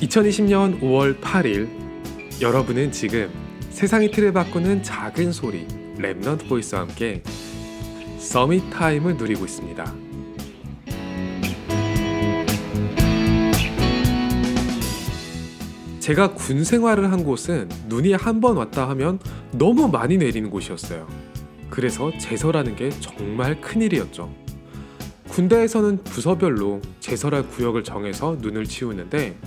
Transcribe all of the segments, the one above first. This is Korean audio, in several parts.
2020년 5월 8일 여러분은 지금 세상의 틀을 바꾸는 작은 소리 Remnant Voice와 함께 Summit Time을 누리고 있습니다. 제가 군 생활을 한 곳은 눈이 한 번 왔다 하면 너무 많이 내리는 곳이었어요. 그래서 제설하는 게 정말 큰일이었죠. 군대에서는 부서별로 제설할 구역을 정해서 눈을 치우는데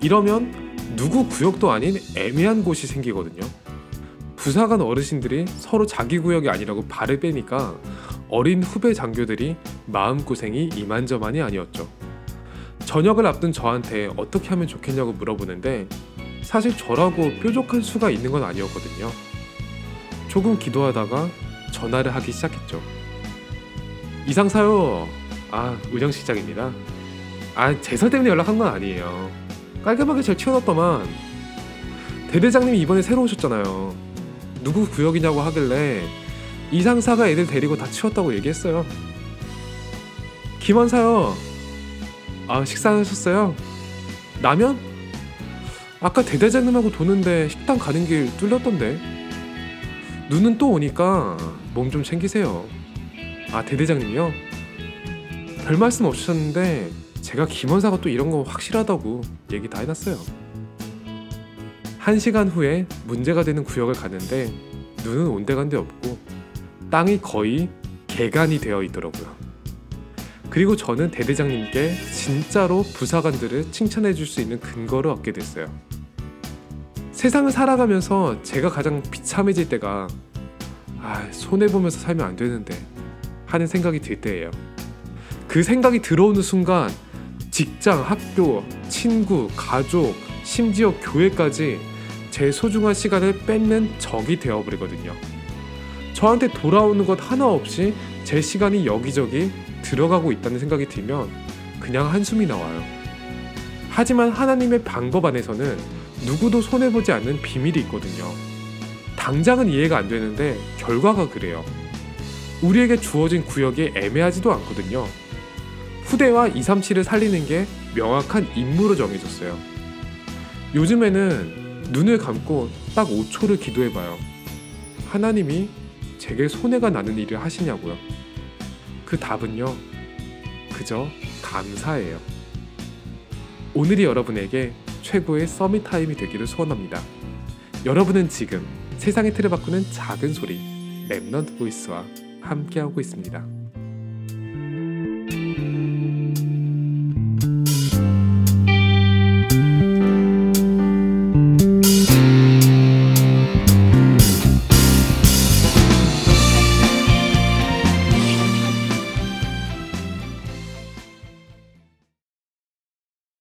이러면 누구 구역도 아닌 애매한 곳이 생기거든요. 부사관 어르신들이 서로 자기 구역이 아니라고 발을 빼니까 어린 후배 장교들이 마음고생이 이만저만이 아니었죠. 저녁을 앞둔 저한테 어떻게 하면 좋겠냐고 물어보는데 사실 저라고 뾰족한 수가 있는 건 아니었거든요. 조금 기도하다가 전화를 하기 시작했죠. 이상사요. 아, 우정 시장입니다. 아, 제설 때문에 연락한 건 아니에요. 깔끔하게 잘 치워놨더만 대대장님이 이번에 새로 오셨잖아요. 누구 구역이냐고 하길래 이상사가 애들 데리고 다 치웠다고 얘기했어요. 김원사요. 아 식사하셨어요? 라면? 아까 대대장님하고 도는데 식당 가는 길 뚫렸던데. 눈은 또 오니까 몸 좀 챙기세요. 아 대대장님이요? 별 말씀 없으셨는데 제가 김원사가 또 이런 거 확실하다고 얘기 다 해놨어요. 한 시간 후에 문제가 되는 구역을 갔는데 눈은 온데간데 없고 땅이 거의 개간이 되어 있더라고요. 그리고 저는 대대장님께 진짜로 부사관들을 칭찬해 줄 수 있는 근거를 얻게 됐어요. 세상을 살아가면서 제가 가장 비참해질 때가 아, 손해 보면서 살면 안 되는데 하는 생각이 들 때예요. 그 생각이 들어오는 순간 직장, 학교, 친구, 가족, 심지어 교회까지 제 소중한 시간을 뺏는 적이 되어버리거든요. 저한테 돌아오는 것 하나 없이 제 시간이 여기저기 들어가고 있다는 생각이 들면 그냥 한숨이 나와요. 하지만 하나님의 방법 안에서는 누구도 손해보지 않는 비밀이 있거든요. 당장은 이해가 안 되는데 결과가 그래요. 우리에게 주어진 구역이 애매하지도 않거든요. 후대와 237을 살리는 게 명확한 임무로 정해졌어요. 요즘에는 눈을 감고 딱 5초를 기도해봐요. 하나님이 제게 손해가 나는 일을 하시냐고요. 그 답은요, 그저 감사예요. 오늘이 여러분에게 최고의 Summit Time이 되기를 소원합니다. 여러분은 지금 세상의 틀을 바꾸는 작은 소리 Remnant Voice와 함께하고 있습니다.